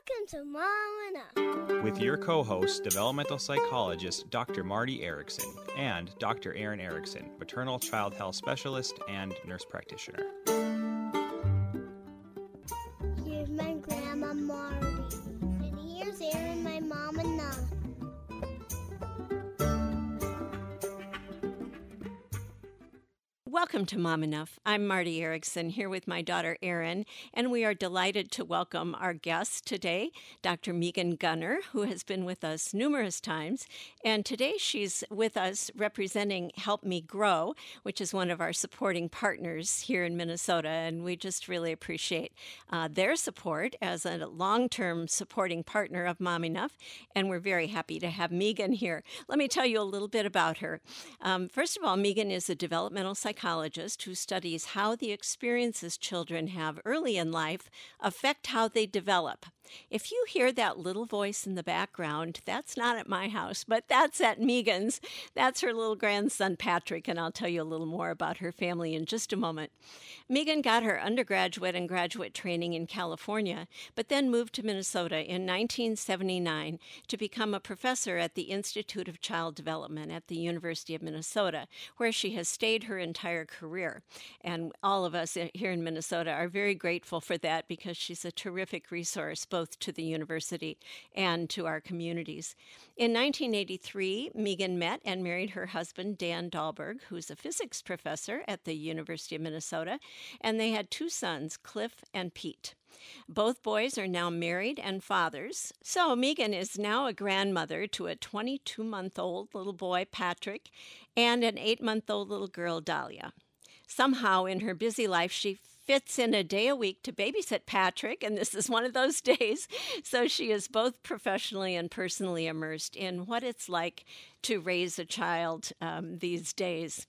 Welcome to Mom and Up. with your co host, developmental psychologist Dr. Marti Erickson and Dr. Erin Erickson, maternal child health specialist and nurse practitioner. Welcome to Mom Enough. I'm Marti Erickson here with my daughter Erin, and we are delighted to welcome our guest today, Dr. Megan Gunnar, who has been with us numerous times. And today she's with us representing Help Me Grow, which is one of our supporting partners here in Minnesota. And we just really appreciate uh, their support as a long term supporting partner of Mom Enough. And we're very happy to have Megan here. Let me tell you a little bit about her. Um, first of all, Megan is a developmental psychologist who studies how the experiences children have early in life affect how they develop. If you hear that little voice in the background, that's not at my house, but that's at Megan's. That's her little grandson, Patrick, and I'll tell you a little more about her family in just a moment. Megan got her undergraduate and graduate training in California, but then moved to Minnesota in 1979 to become a professor at the Institute of Child Development at the University of Minnesota, where she has stayed her entire career. And all of us eh, here in Minnesota are very grateful for that because she's a terrific resource both to the university and to our communities. In 1983, Megan met and married her husband, Dan Dahlberg, who's a physics professor at the University of Minnesota, and they had two sons, Cliff and Pete. Both boys are now married and fathers. So, Megan is now a grandmother to a 22 month old little boy, Patrick, and an eight month old little girl, Dahlia. Somehow, in her busy life, she fits in a day a week to babysit Patrick, and this is one of those days. So she is both professionally and personally immersed in what it's like to raise a child um, these days.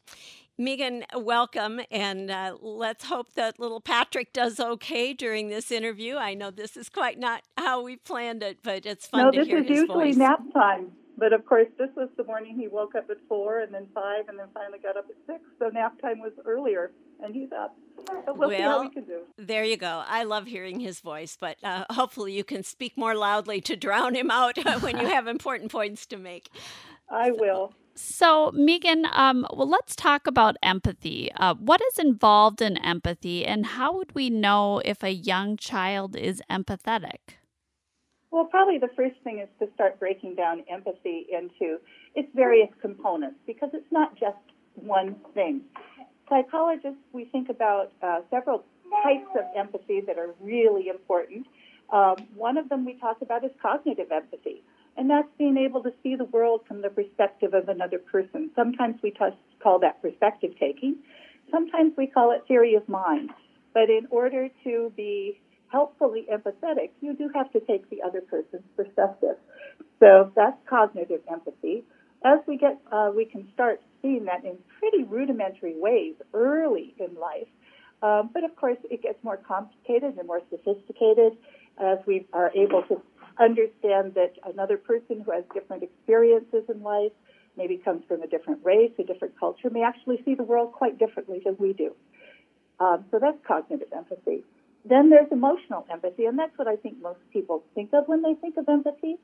Megan, welcome, and uh, let's hope that little Patrick does okay during this interview. I know this is quite not how we planned it, but it's fun no, to this is usually nap time. But of course, this was the morning he woke up at four, and then five, and then finally got up at six. So nap time was earlier, and he's up. We'll, see how Well, we can do. There you go. I love hearing his voice, but uh, hopefully you can speak more loudly to drown him out when you have important points to make. I will. So, Megan, um, well, let's talk about empathy. Uh, what is involved in empathy, and how would we know if a young child is empathetic? Well, probably the first thing is to start breaking down empathy into its various components because it's not just one thing. Psychologists, we think about uh, several types of empathy that are really important. Um, one of them we talk about is cognitive empathy, and that's being able to see the world from the perspective of another person. Sometimes we t- call that perspective taking, sometimes we call it theory of mind. But in order to be helpfully empathetic, you do have to take the other person's perspective. So that's cognitive empathy. As we get, uh, we can start seeing that in pretty rudimentary ways early in life. Um, but of course, it gets more complicated and more sophisticated as we are able to understand that another person who has different experiences in life, maybe comes from a different race, a different culture, may actually see the world quite differently than we do. Um, so that's cognitive empathy. Then there's emotional empathy, and that's what I think most people think of when they think of empathy.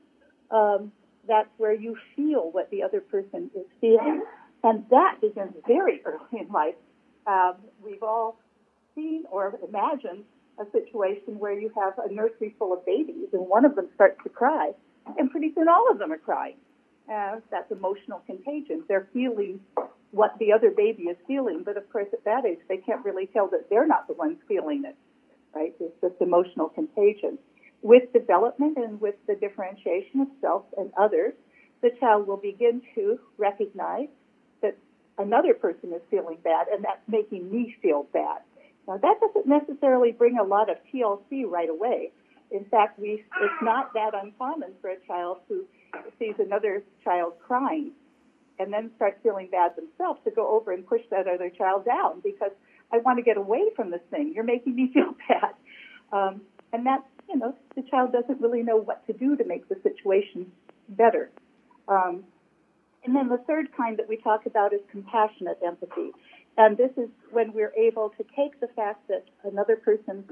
Um, that's where you feel what the other person is feeling, and that begins very early in life. Um, we've all seen or imagined a situation where you have a nursery full of babies, and one of them starts to cry, and pretty soon all of them are crying. Uh, that's emotional contagion. They're feeling what the other baby is feeling, but of course, at that age, they can't really tell that they're not the ones feeling it right? It's just emotional contagion. With development and with the differentiation of self and others, the child will begin to recognize that another person is feeling bad and that's making me feel bad. Now, that doesn't necessarily bring a lot of TLC right away. In fact, we, it's not that uncommon for a child who sees another child crying and then starts feeling bad themselves to go over and push that other child down because I want to get away from this thing. You're making me feel bad. Um, and that's, you know, the child doesn't really know what to do to make the situation better. Um, and then the third kind that we talk about is compassionate empathy. And this is when we're able to take the fact that another person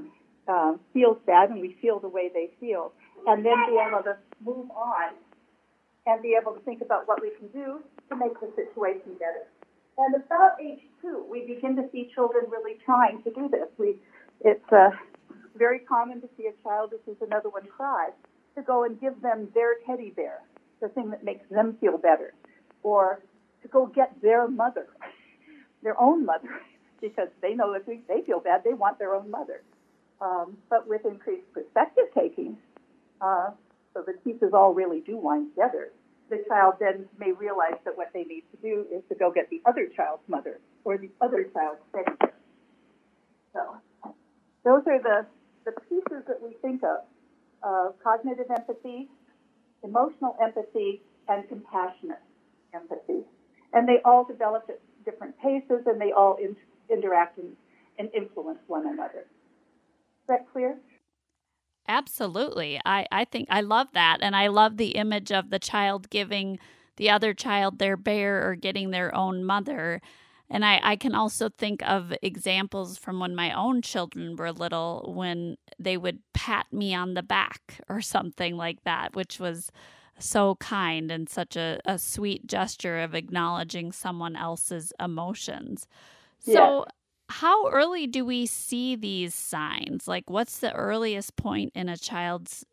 uh, feels bad and we feel the way they feel, and then be able to move on and be able to think about what we can do to make the situation better. And about age two, we begin to see children really trying to do this. We, it's uh, very common to see a child, this is another one, cry, to go and give them their teddy bear, the thing that makes them feel better, or to go get their mother, their own mother, because they know if they feel bad, they want their own mother. Um, but with increased perspective taking, uh, so the pieces all really do wind together, the child then may realize that what they need to do is to go get the other child's mother or the other child's bear. So those are the, the pieces that we think of, uh, cognitive empathy, emotional empathy, and compassionate empathy. And they all develop at different paces and they all in, interact and, and influence one another. Is that clear? Absolutely. I, I think I love that. And I love the image of the child giving the other child their bear or getting their own mother. And I, I can also think of examples from when my own children were little when they would pat me on the back or something like that, which was so kind and such a, a sweet gesture of acknowledging someone else's emotions. So, how early do we see these signs? Like, what's the earliest point in a child's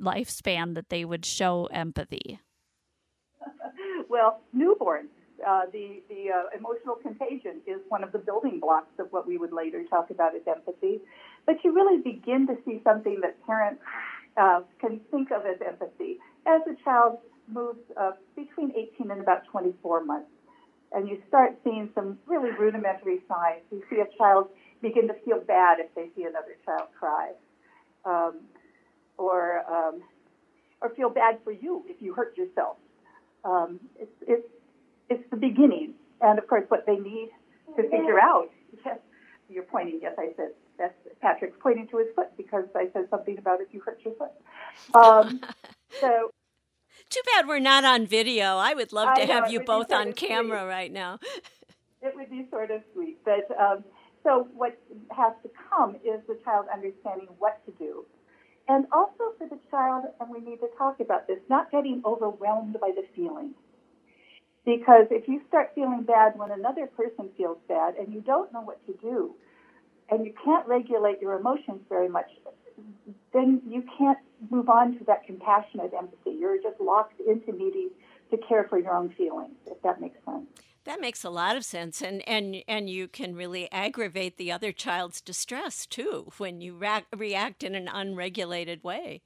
lifespan that they would show empathy? well, newborns. Uh, the the uh, emotional contagion is one of the building blocks of what we would later talk about as empathy. But you really begin to see something that parents uh, can think of as empathy as a child moves between 18 and about 24 months and you start seeing some really rudimentary signs. You see a child begin to feel bad if they see another child cry, um, or um, or feel bad for you if you hurt yourself. Um, it's it's it's the beginning, and of course, what they need to figure out. Yes, you're pointing. Yes, I said that's Patrick's pointing to his foot because I said something about if you hurt your foot. Um, so too bad we're not on video. I would love to have you both on camera sweet. right now. it would be sort of sweet. But um, so what has to come is the child understanding what to do. And also for the child, and we need to talk about this, not getting overwhelmed by the feeling. Because if you start feeling bad when another person feels bad and you don't know what to do, and you can't regulate your emotions very much, then you can't move on to that compassionate empathy. You're just locked into needing to care for your own feelings, if that makes sense. That makes a lot of sense, and and and you can really aggravate the other child's distress too when you ra- react in an unregulated way.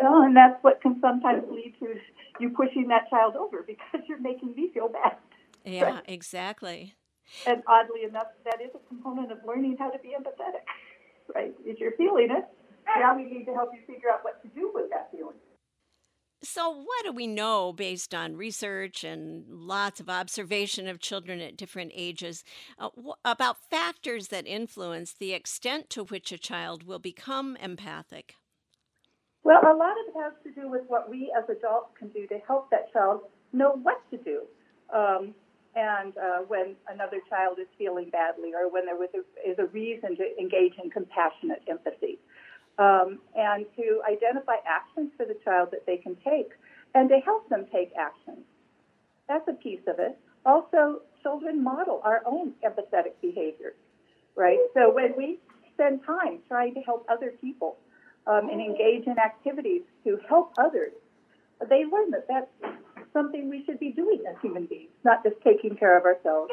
Well, and that's what can sometimes lead to you pushing that child over because you're making me feel bad. Yeah, right? exactly. And oddly enough, that is a component of learning how to be empathetic. Right? If you're feeling it, now we need to help you figure out what to do with that feeling. So, what do we know based on research and lots of observation of children at different ages uh, wh- about factors that influence the extent to which a child will become empathic? Well, a lot of it has to do with what we as adults can do to help that child know what to do. Um, and uh, when another child is feeling badly, or when there a, is a reason to engage in compassionate empathy um, and to identify actions for the child that they can take and to help them take action. That's a piece of it. Also, children model our own empathetic behavior, right? So when we spend time trying to help other people um, and engage in activities to help others, they learn that that's something we should be doing as human beings, not just taking care of ourselves,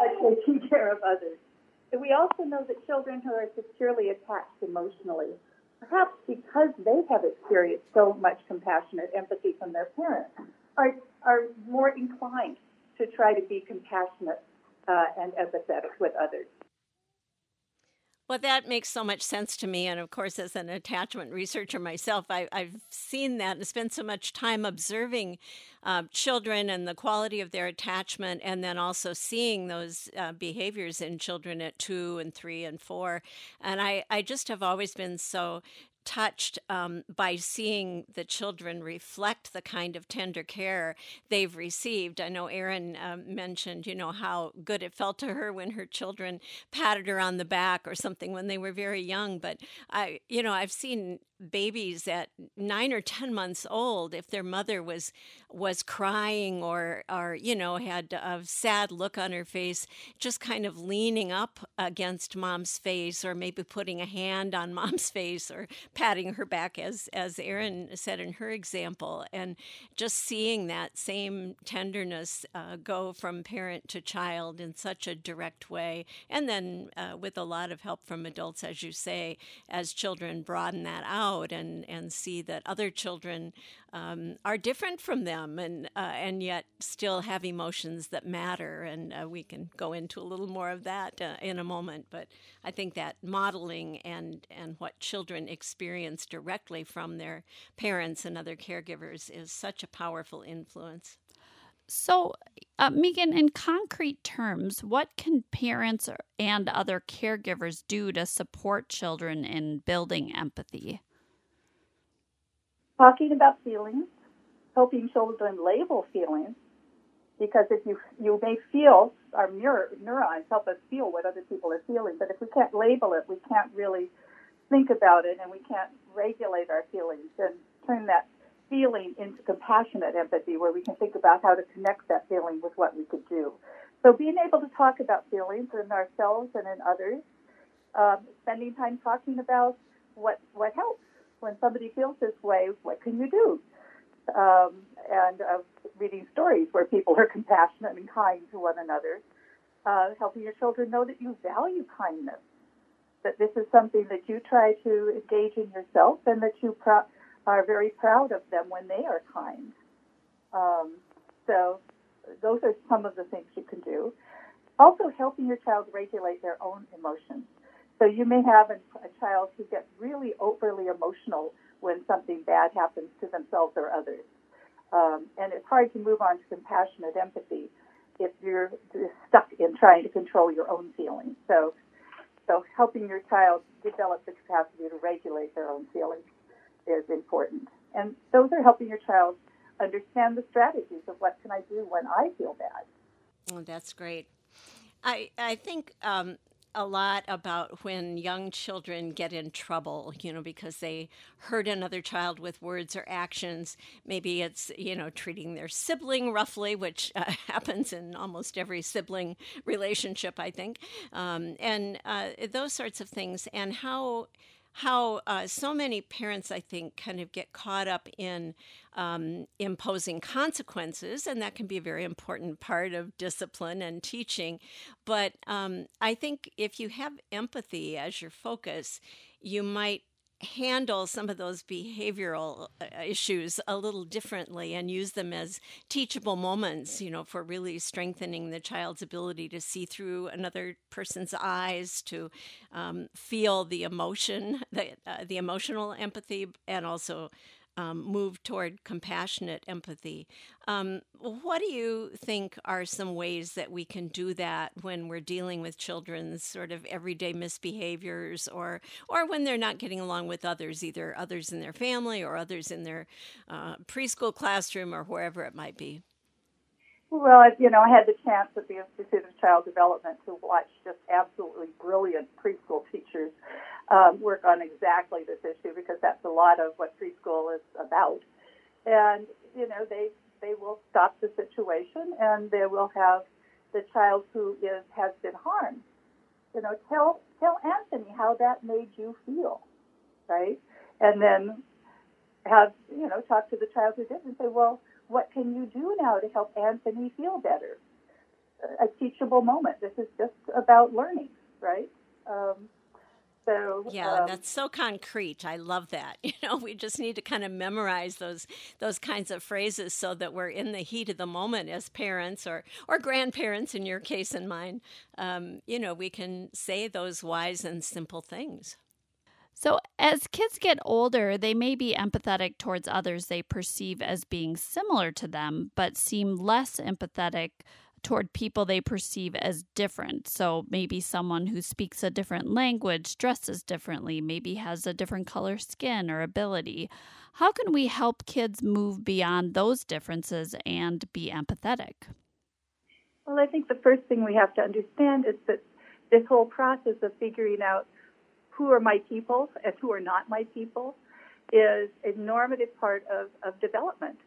but taking care of others. And we also know that children who are securely attached emotionally perhaps because they have experienced so much compassionate empathy from their parents, are, are more inclined to try to be compassionate uh, and empathetic with others. Well, that makes so much sense to me. And of course, as an attachment researcher myself, I, have seen that and spent so much time observing uh, children and the quality of their attachment, and then also seeing those uh, behaviors in children at two and three and four. And I, I just have always been so touched um, by seeing the children reflect the kind of tender care they've received. I know Erin um, mentioned, you know, how good it felt to her when her children patted her on the back or something when they were very young. But I, you know, I've seen babies at nine or ten months old if their mother was was crying or or you know had a sad look on her face just kind of leaning up against mom's face or maybe putting a hand on mom's face or patting her back as as Erin said in her example. And just seeing that same tenderness uh, go from parent to child in such a direct way and then uh, with a lot of help from adults as you say as children broaden that out and, and see that other children um, are different from them and, uh, and yet still have emotions that matter. And uh, we can go into a little more of that uh, in a moment. But I think that modeling and, and what children experience directly from their parents and other caregivers is such a powerful influence. So, uh, Megan, in concrete terms, what can parents and other caregivers do to support children in building empathy? Talking about feelings, helping children label feelings, because if you you may feel our mirror, neurons help us feel what other people are feeling, but if we can't label it, we can't really think about it, and we can't regulate our feelings and turn that feeling into compassionate empathy, where we can think about how to connect that feeling with what we could do. So being able to talk about feelings in ourselves and in others, um, spending time talking about what what helps when somebody feels this way, what can you do? Um, and uh, reading stories where people are compassionate and kind to one another, uh, helping your children know that you value kindness, that this is something that you try to engage in yourself, and that you pr- are very proud of them when they are kind. Um, so, those are some of the things you can do. Also, helping your child regulate their own emotions. So you may have a, child who gets really overly emotional when something bad happens to themselves or others. Um, and it's hard to move on to compassionate empathy if you're stuck in trying to control your own feelings. So, so helping your child develop the capacity to regulate their own feelings is important. And those are helping your child understand the strategies of what can I do when I feel bad. Oh, that's great. I I think um, a lot about when young children get in trouble, you know, because they hurt another child with words or actions. Maybe it's, you know, treating their sibling roughly, which uh, happens in almost every sibling relationship, I think, um, and uh, those sorts of things, and how how uh, so many parents, I think, kind of get caught up in um, imposing consequences, and that can be a very important part of discipline and teaching. But um, I think if you have empathy as your focus, you might handle some of those behavioral uh, issues a little differently and use them as teachable moments, you know, for really strengthening the child's ability to see through another person's eyes, to um, feel the emotion, the, uh, the emotional empathy, and also um, move toward compassionate empathy. Um, what do you think are some ways that we can do that when we're dealing with children's sort of everyday misbehaviors, or or when they're not getting along with others, either others in their family or others in their uh, preschool classroom or wherever it might be? Well, I, you know, I had the chance at the Institute of Child Development to watch just absolutely brilliant preschool teachers um, work on exactly this issue because that's a lot of what preschool is about. And you know, they they will stop the situation and they will have the child who is has been harmed. You know, tell tell Anthony how that made you feel, right? And then have you know talk to the child who did and say, well what can you do now to help Anthony feel better? A teachable moment. This is just about learning, right? Um, so yeah, um, that's so concrete. I love that. You know, we just need to kind of memorize those those kinds of phrases so that we're in the heat of the moment as parents or or grandparents, in your case and mine. Um, you know, we can say those wise and simple things. So, as kids get older, they may be empathetic towards others they perceive as being similar to them, but seem less empathetic toward people they perceive as different. So maybe someone who speaks a different language, dresses differently, maybe has a different color skin or ability. How can we help kids move beyond those differences and be empathetic? Well, I think the first thing we have to understand is that this whole process of figuring out who are my people and who are not my people is a normative part of, of development.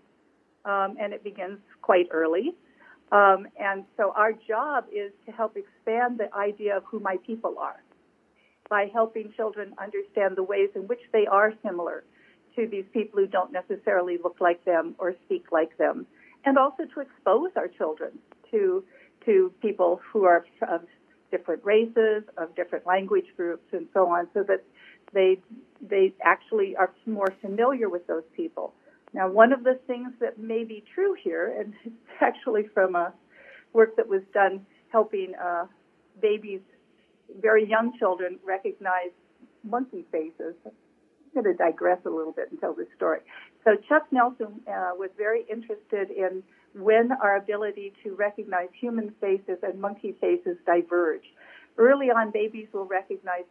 Um, and it begins quite early. Um, and so our job is to help expand the idea of who my people are by helping children understand the ways in which they are similar to these people who don't necessarily look like them or speak like them, and also to expose our children to to people who are of different races, of different language groups, and so on, so that they they actually are more familiar with those people. Now, one of the things that may be true here, and it's actually from a work that was done helping uh, babies, very young children, recognize monkey faces. I'm going to digress a little bit and tell this story. So, Chuck Nelson uh, was very interested in when our ability to recognize human faces and monkey faces diverge. Early on, babies will recognize,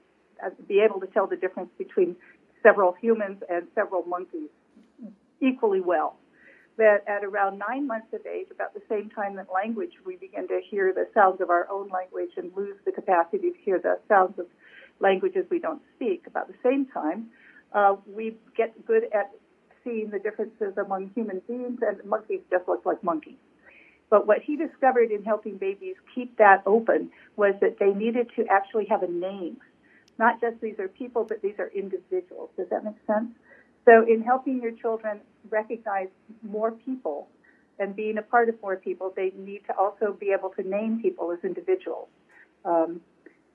uh, be able to tell the difference between several humans and several monkeys equally well. That at around nine months of age, about the same time that language, we begin to hear the sounds of our own language and lose the capacity to hear the sounds of languages we don't speak. About the same time, uh, we get good at seeing the differences among human beings, and monkeys just look like monkeys. But what he discovered in helping babies keep that open was that they needed to actually have a name. Not just these are people, but these are individuals. Does that make sense? So, in helping your children recognize more people and being a part of more people, they need to also be able to name people as individuals um,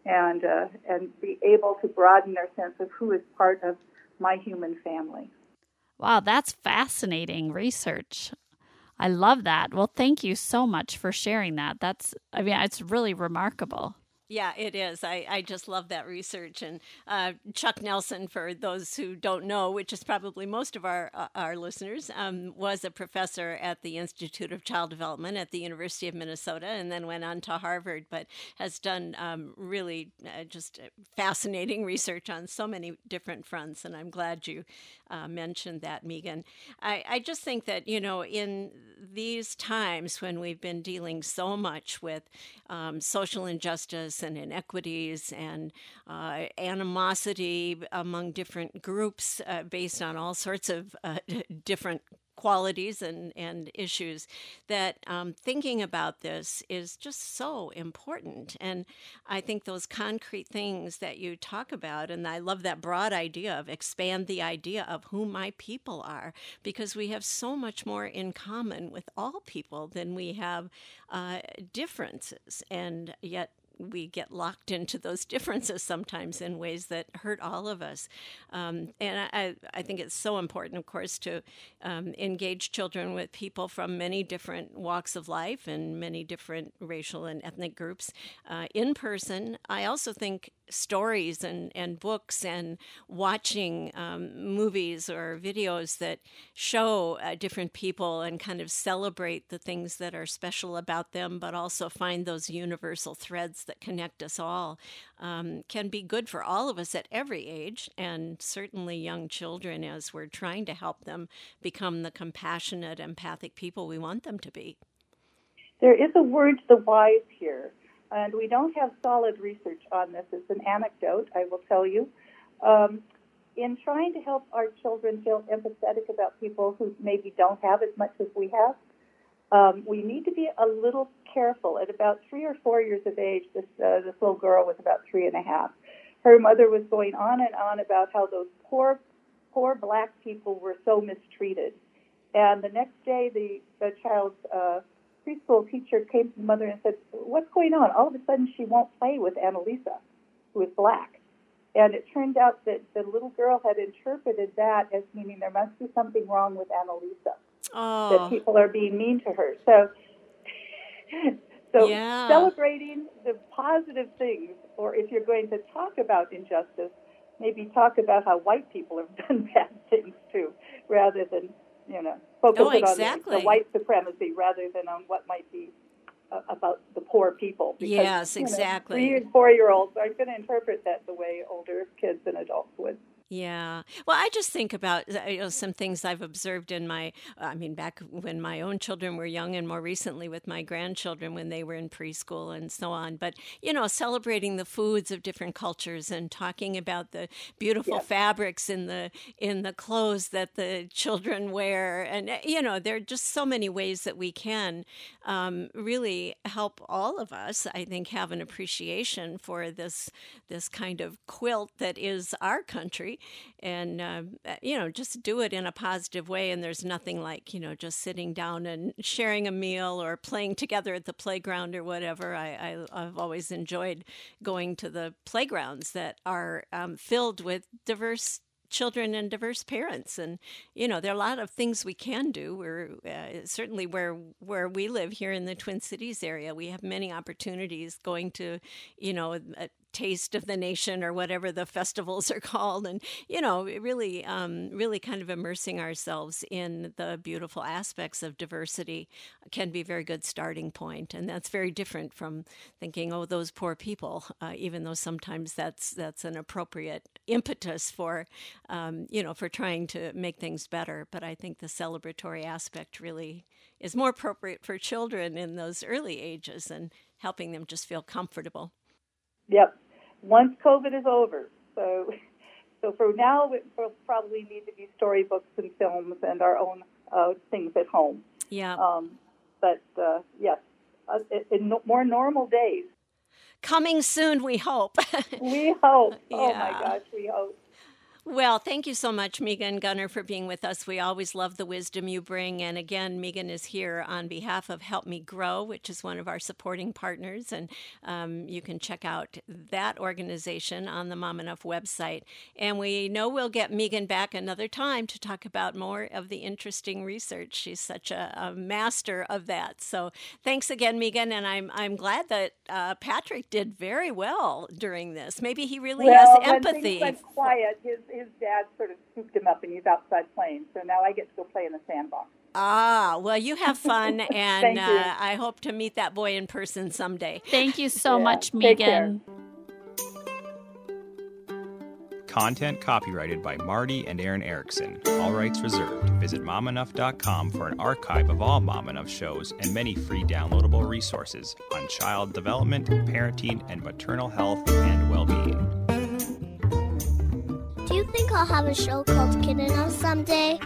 and uh, and be able to broaden their sense of who is part of my human family. Wow, that's fascinating research. I love that. Well, thank you so much for sharing that. That's, I mean, it's really remarkable. Yeah, it is. I, I just love that research. And uh, Chuck Nelson, for those who don't know, which is probably most of our uh, our listeners, um, was a professor at the Institute of Child Development at the University of Minnesota, and then went on to Harvard. But has done um, really uh, just fascinating research on so many different fronts. And I'm glad you uh, mentioned that, Megan. I, I just think that you know in these times when we've been dealing so much with um, social injustice and inequities and uh, animosity among different groups uh, based on all sorts of uh, different qualities and, and issues that um, thinking about this is just so important. And I think those concrete things that you talk about, and I love that broad idea of expand the idea of who my people are, because we have so much more in common with all people than we have uh, differences. And yet, we get locked into those differences sometimes in ways that hurt all of us. Um, and I, I think it's so important, of course, to um, engage children with people from many different walks of life and many different racial and ethnic groups uh, in person. I also think stories and, and books and watching um, movies or videos that show uh, different people and kind of celebrate the things that are special about them, but also find those universal threads that connect us all um, can be good for all of us at every age, and certainly young children as we're trying to help them become the compassionate, empathic people we want them to be. There is a word to the wise here and we don't have solid research on this. It's an anecdote, I will tell you. Um, in trying to help our children feel empathetic about people who maybe don't have as much as we have, um, we need to be a little careful. At about three or four years of age, this uh, this little girl was about three and a half. Her mother was going on and on about how those poor poor black people were so mistreated. And the next day, the the child's uh, preschool teacher came to the mother and said, What's going on? All of a sudden, she won't play with Annalisa, who is black. And it turned out that the little girl had interpreted that as meaning there must be something wrong with Annalisa. Oh. That people are being mean to her. So, so yeah. celebrating the positive things, or if you're going to talk about injustice, maybe talk about how white people have done bad things too, rather than you know, focus oh, exactly. on the, the, white supremacy rather than on what might be uh, about the poor people. Because, yes, exactly. You know, three and four year olds aren't going to interpret that the way older kids and adults would. Yeah. Well, I just think about uh, you know, some things I've observed in my, I mean, back when my own children were young and more recently with my grandchildren when they were in preschool and so on. But, you know, celebrating the foods of different cultures and talking about the beautiful yep. fabrics in the, in the clothes that the children wear. And, uh, you know, there are just so many ways that we can um, really help all of us, I think, have an appreciation for this, this kind of quilt that is our country and uh, you know just do it in a positive way and there's nothing like you know just sitting down and sharing a meal or playing together at the playground or whatever. I, I have always enjoyed going to the playgrounds that are um, filled with diverse children and diverse parents and you know there are a lot of things we can do. We're uh, certainly where where we live here in the twin cities area we have many opportunities going to you know taste of the nation or whatever the festivals are called. And you know really um, really kind of immersing ourselves in the beautiful aspects of diversity can be a very good starting point. And that's very different from thinking oh those poor people uh, even though sometimes that's that's an appropriate impetus for um, you know for trying to make things better. But i think the celebratory aspect really is more appropriate for children in those early ages and helping them just feel comfortable Yep. Once COVID is over, so so for now we'll probably need to be storybooks and films and our own uh, things at home. Yeah. Um, but uh, yes, uh, in, in more normal days. Coming soon, we hope. we hope. Yeah. Oh my gosh, we hope. Well, thank you so much, Megan Gunnar, for being with us. We always love the wisdom you bring. And again, Megan is here on behalf of Help Me Grow, which is one of our supporting partners. And um, you can check out that organization on the Mom Enough website. And we know we'll get Megan back another time to talk about more of the interesting research. She's such a, a master of that. So thanks again, Megan. And I'm, I'm glad that uh, Patrick did very well during this. Maybe he really well, has empathy. When things went quiet, his his dad sort of scooped him up and he's outside playing. So now I get to go play in the sandbox. Ah, well, you have fun, and uh, I hope to meet that boy in person someday. Thank you so yeah, much, Megan. Content copyrighted by Marti and Erin Erickson. All rights reserved. Visit momenough.com for an archive of all Mom Enough shows and many free downloadable resources on child development, parenting, and maternal health and well being. Do you think I'll have a show called Kid Enough someday?